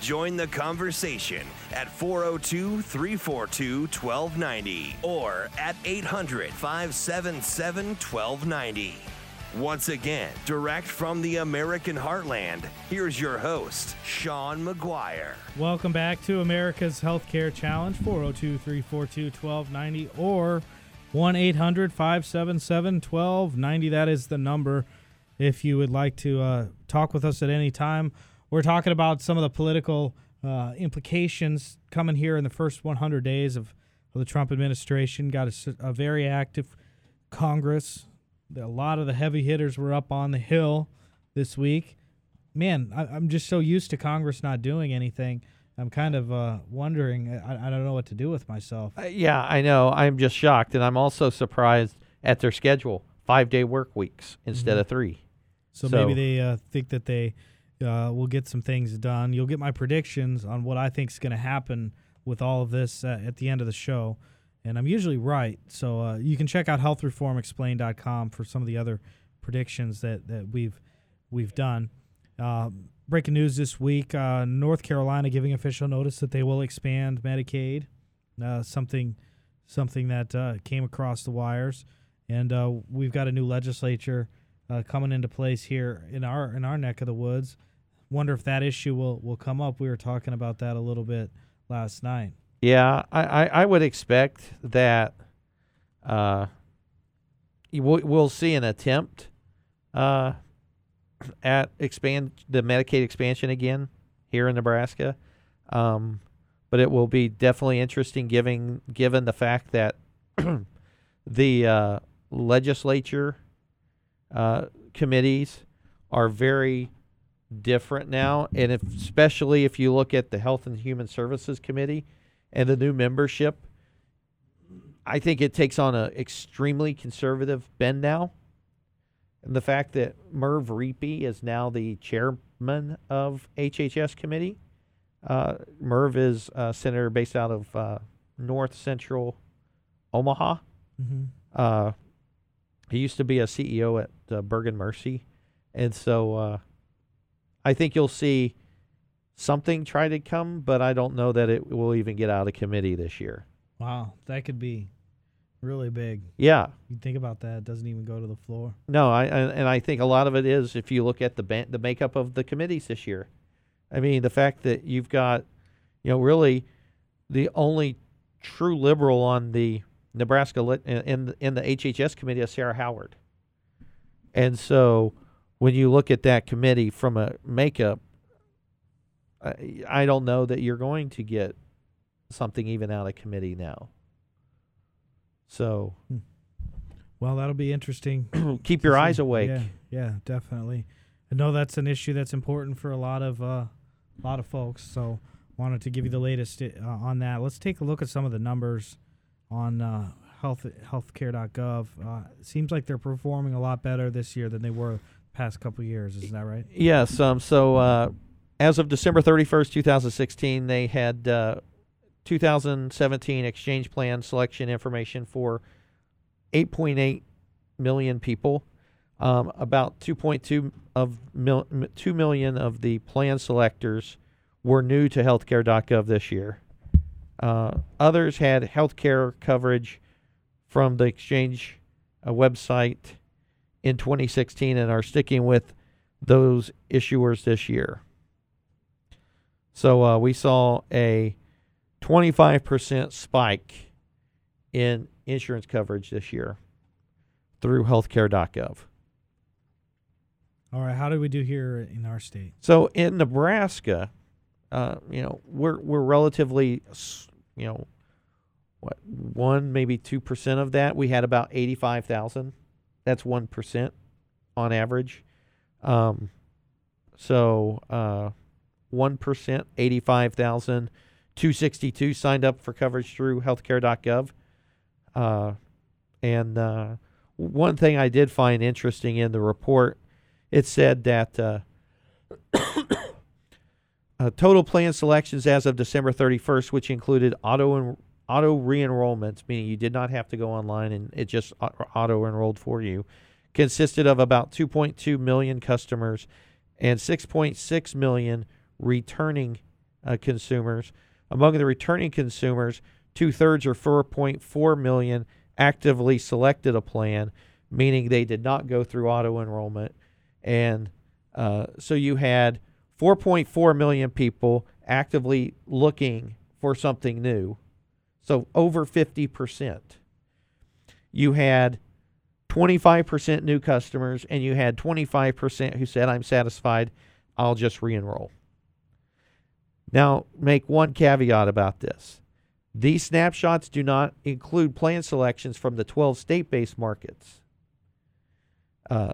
Join the conversation at 402 342 1290 or at 800 577 1290. Once again, direct from the American heartland, here's your host, Sean McGuire. Welcome back to America's Healthcare Challenge, 402 342 1290 or 1 800 577 1290. That is the number if you would like to uh, talk with us at any time. We're talking about some of the political uh, implications coming here in the first 100 days of, of the Trump administration. Got a, a very active Congress. A lot of the heavy hitters were up on the Hill this week. Man, I, I'm just so used to Congress not doing anything. I'm kind of uh, wondering. I, I don't know what to do with myself. Uh, yeah, I know. I'm just shocked, and I'm also surprised at their schedule: five day work weeks instead Mhm. of three. So, So- maybe they uh, think that they uh, will get some things done. You'll get my predictions on what I think is going to happen with all of this uh, at the end of the show. And I'm usually right. So uh, you can check out healthreformexplained.com for some of the other predictions that, that we've we've done. Uh, breaking news this week: uh, North Carolina giving official notice that they will expand Medicaid. Uh, something something that uh, came across the wires, and we've got a new legislature uh, coming into place here in our in our neck of the woods. Wonder if that issue will will come up. We were talking about that a little bit last night. Yeah, I, I, I would expect that uh, will- we'll see an attempt uh, at expand the Medicaid expansion again here in Nebraska. Um, but it will be definitely interesting given given the fact that the uh, legislature uh, committees are very different now, and if, especially if you look at the Health and Human Services Committee and the new membership, I think it takes on an extremely conservative bend now. And the fact that Merv Riepe is now the chairman of HHS committee. Uh, Merv is a senator based out of uh, North Central Omaha. Mm-hmm. Uh, he used to be a CEO at uh, Bergan Mercy, and so uh, I think you'll see something try to come, but I don't know that it will even get out of committee this year. Wow, that could be really big. Yeah, You think about that; it doesn't even go to the floor. no, I and, I think a lot of it is if you look at the ban- the makeup of the committees this year. I mean, the fact that you've got, you know, really the only true liberal on the Nebraska lit- in in the- HHS committee of Sara Howard. And so when you look at that committee from a makeup, I, I don't know that you're going to get something even out of committee now. So Well, that'll be interesting. keep your eyes awake. Yeah, yeah, definitely. I know that's an issue that's important for a lot of uh, a lot of folks. So wanted to give you the latest uh, on that. Let's take a look at some of the numbers on uh, health healthcare.gov. Uh, seems like they're performing a lot better this year than they were the past couple years. Isn't that right? Yes. Um. So, uh, as of December thirty first, two thousand sixteen, they had uh, two thousand seventeen exchange plan selection information for eight point eight million people. Um, about two point two of mil- two million of the plan selectors were new to healthcare.gov this year. Uh, others had healthcare coverage from the exchange uh, website in 2016 and are sticking with those issuers this year. So uh, we saw a 25% spike in insurance coverage this year through healthcare.gov. All right. How did we do here in our state? So in Nebraska, uh, you know, we're we're relatively, you know, what one maybe two percent of that. We had about eighty five thousand. That's one percent on average. Um, so uh, one eighty five thousand 262 signed up for coverage through healthcare.gov. Uh, and uh, one thing I did find interesting in the report, it said that uh, total plan selections as of December 31st, which included auto and auto re-enrollments, meaning you did not have to go online and it just auto enrolled for you, consisted of about 2.2 million customers and 6.6 million returning uh, consumers. Among the returning consumers, two thirds or 4.4 million actively selected a plan, meaning they did not go through auto enrollment. And uh, so you had 4.4 million people actively looking for something new. So over 50%. You had 25% new customers, and you had 25% who said, I'm satisfied, I'll just re enroll. Now, make one caveat about this. These snapshots do not include plan selections from the 12 state based markets uh,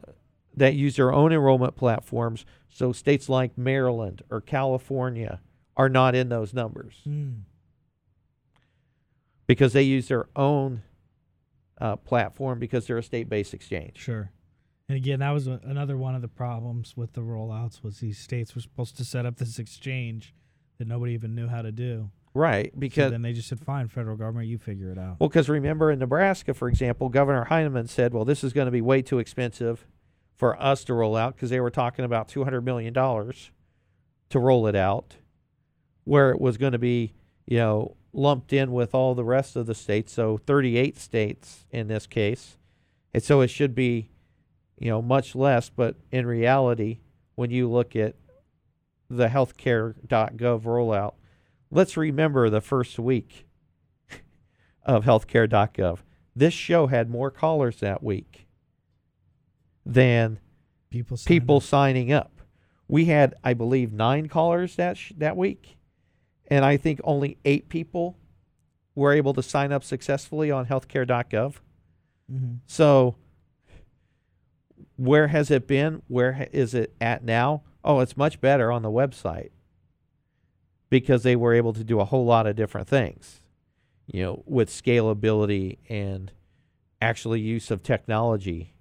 that use their own enrollment platforms. So, states like Maryland or California are not in those numbers Mm. because they use their own uh, platform because they're a state based exchange. Sure. And again, that was a, another one of the problems with the rollouts was these states were supposed to set up this exchange that nobody even knew how to do. Right. So Because then they just said, "Fine, federal government, you figure it out." Well, because remember in Nebraska, for example, Governor Heineman said, well, this is going to be way too expensive for us to roll out because they were talking about $200 million to roll it out, where it was going to be, you know, lumped in with all the rest of the states. So 38 states in this case. And so it should be, you know, much less. But in reality, when you look at the healthcare.gov rollout, let's remember the first week of healthcare.gov. This show had more callers that week than people people up. signing up. We had, I believe, nine callers that sh- that week, and I think only eight people were able to sign up successfully on healthcare.gov. Mhm. So, where has it been? Where ha- is it at now? Oh, it's much better on the website because they were able to do a whole lot of different things, you know, with scalability and actually use of technology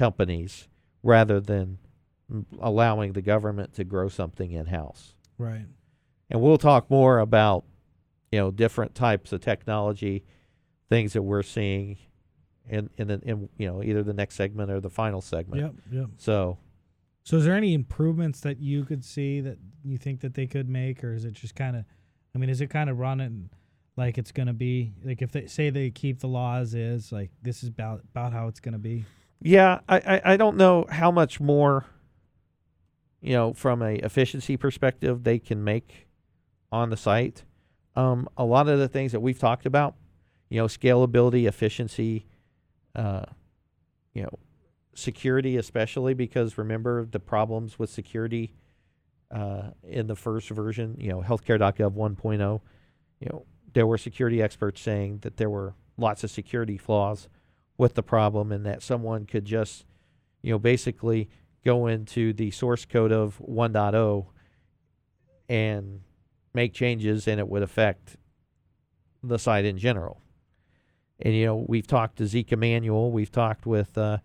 companies rather than allowing the government to grow something in house. Right. And we'll talk more about, you know, different types of technology, things that we're seeing in in, the, in you know either the next segment or the final segment. Yep. Yep. So So, is there any improvements that you could see that you think that they could make, or is it just kind of? I mean, is it kind of running like it's going to be? Like, if they say they keep the law as is, like this is about about how it's going to be. Yeah, I, I I don't know how much more, you know, from a efficiency perspective they can make on the site. Um, a lot of the things that we've talked about, you know, scalability, efficiency, uh, you know, security, especially because remember the problems with security uh, in the first version, you know, healthcare.gov 1.0, you know, there were security experts saying that there were lots of security flaws with the problem and that someone could just, you know, basically go into the source code of 1.0 and make changes and it would affect the site in general. And you know, we've talked to Zeke Emanuel, we've talked with uh,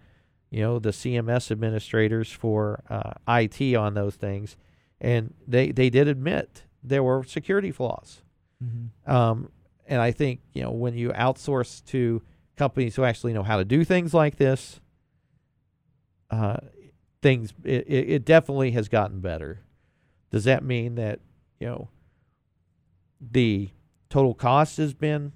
you know the CMS administrators for uh, IT on those things, and they they did admit there were security flaws. Mm-hmm. Um, and I think you know when you outsource to companies who actually know how to do things like this, uh, things it, it it definitely has gotten better. Does that mean that you know the total cost has been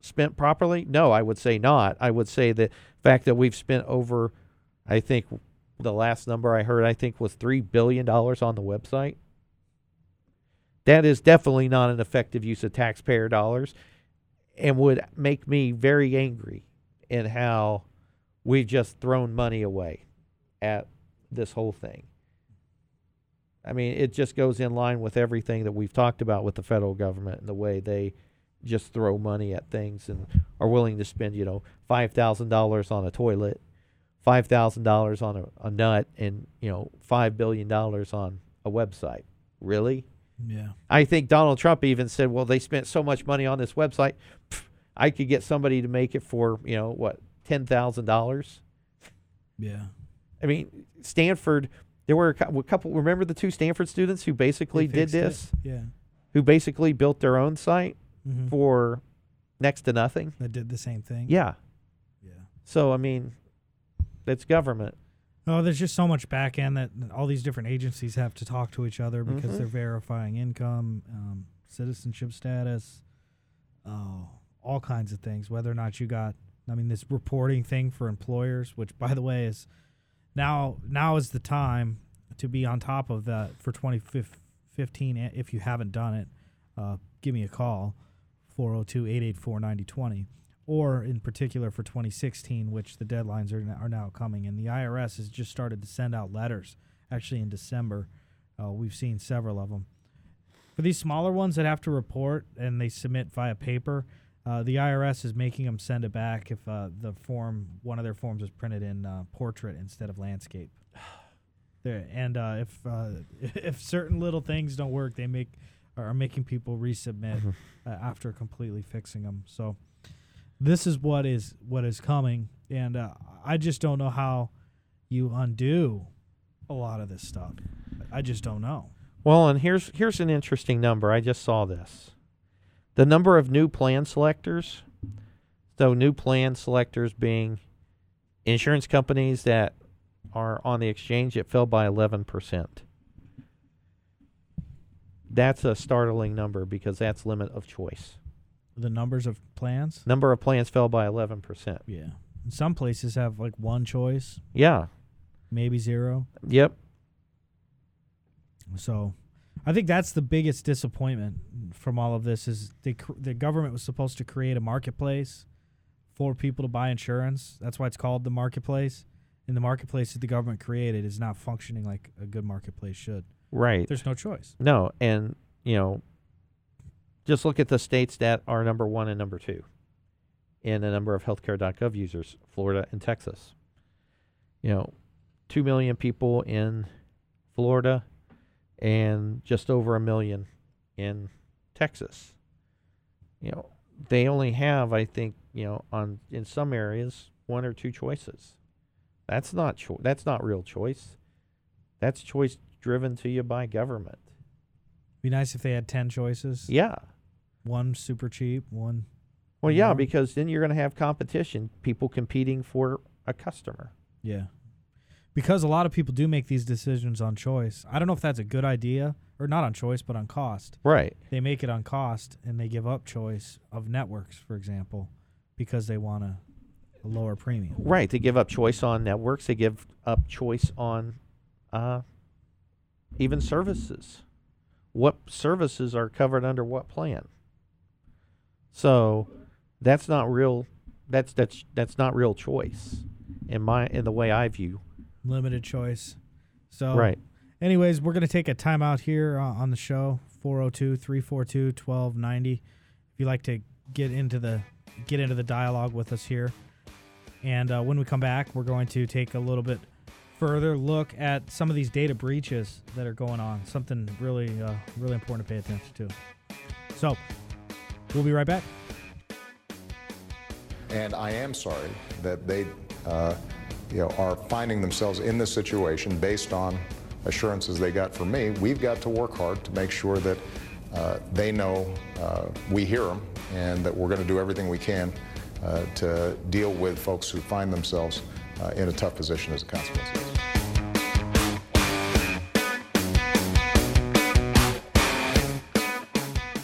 spent properly? No, I would say not. I would say the fact that we've spent over, I think the last number I heard, I think was $3 billion on the website. That is definitely not an effective use of taxpayer dollars and would make me very angry in how we've just thrown money away at this whole thing. I mean, it just goes in line with everything that we've talked about with the federal government and the way they just throw money at things and are willing to spend, you know, five thousand dollars on a toilet, five thousand dollars on a, a nut, and you know, five billion dollars on a website. Really? Yeah. I think Donald Trump even said, "Well, they spent so much money on this website, pff, I could get somebody to make it for you know what ten thousand dollars." Yeah. I mean, Stanford. There were a couple. Remember the two Stanford students who basically did fixed it. this, Yeah. who basically built their own site hmm for next to nothing. That did the same thing. Yeah. Yeah. So I mean, it's government. Oh, there's just so much back end that all these different agencies have to talk to each other because Mhm. they're verifying income, um, citizenship status, oh, all kinds of things. Whether or not you got, I mean, this reporting thing for employers, which by the way is now now is the time to be on top of that for 2015. If you haven't done it, uh, give me a call, 402-884-9020 or in particular for 2016, which the deadlines are now, are now coming. And the IRS has just started to send out letters. Actually, in December, uh, we've seen several of them. For these smaller ones that have to report and they submit via paper, uh, the IRS is making them send it back if uh, the form, one of their forms, is printed in uh, portrait instead of landscape. There and uh, if uh, if certain little things don't work, they make are making people resubmit uh, after completely fixing them. So this is what is what is coming, and uh, I just don't know how you undo a lot of this stuff. I just don't know. Well, and here's here's an interesting number. I just saw this. The number of new plan selectors. So new plan selectors being insurance companies that are on the exchange, it fell by 11%. That's a startling number because that's limit of choice. The numbers of plans, Number of plans fell by 11%. yeah. Some places have like one choice, Yeah. maybe zero. Yep. So, I think that's the biggest disappointment from all of this is they cr- the government was supposed to create a marketplace for people to buy insurance. That's why it's called the marketplace. And the marketplace that the government created is not functioning like a good marketplace should. Right. There's no choice. No, and you know, just look at the states that are number one and number two in the number of healthcare.gov users: Florida and Texas. You know, two million people in Florida, and just over a million in Texas. You know, they only have, I think, you know, on in some areas, one or two choices. That's not cho- That's not real choice. That's choice driven to you by government. Be nice if they had 10 choices. Yeah. One super cheap, one Well, yeah, more. because then you're going to have competition, people competing for a customer. Yeah. Because a lot of people do make these decisions on choice. I don't know if that's a good idea or not on choice, but on cost. Right. They make it on cost and they give up choice of networks, for example, because they want a, a lower premium. Right. They give up choice on networks. They give up choice on uh, even services. What services are covered under what plan? So that's not real. That's that's that's not real choice in my in the way I view. Limited choice. So, Right. anyways, we're going to take a timeout here uh, on the show 402 342 1290. If you'd like to get into the get into the dialogue with us here. And uh, when we come back, we're going to take a little bit further look at some of these data breaches that are going on. Something really, uh, really important to pay attention to. So, we'll be right back. And I am sorry that they, uh, you know, are finding themselves in this situation based on assurances they got from me. We've got to work hard to make sure that uh, they know uh, we hear them and that we're going to do everything we can uh, to deal with folks who find themselves uh, in a tough position as a consequence.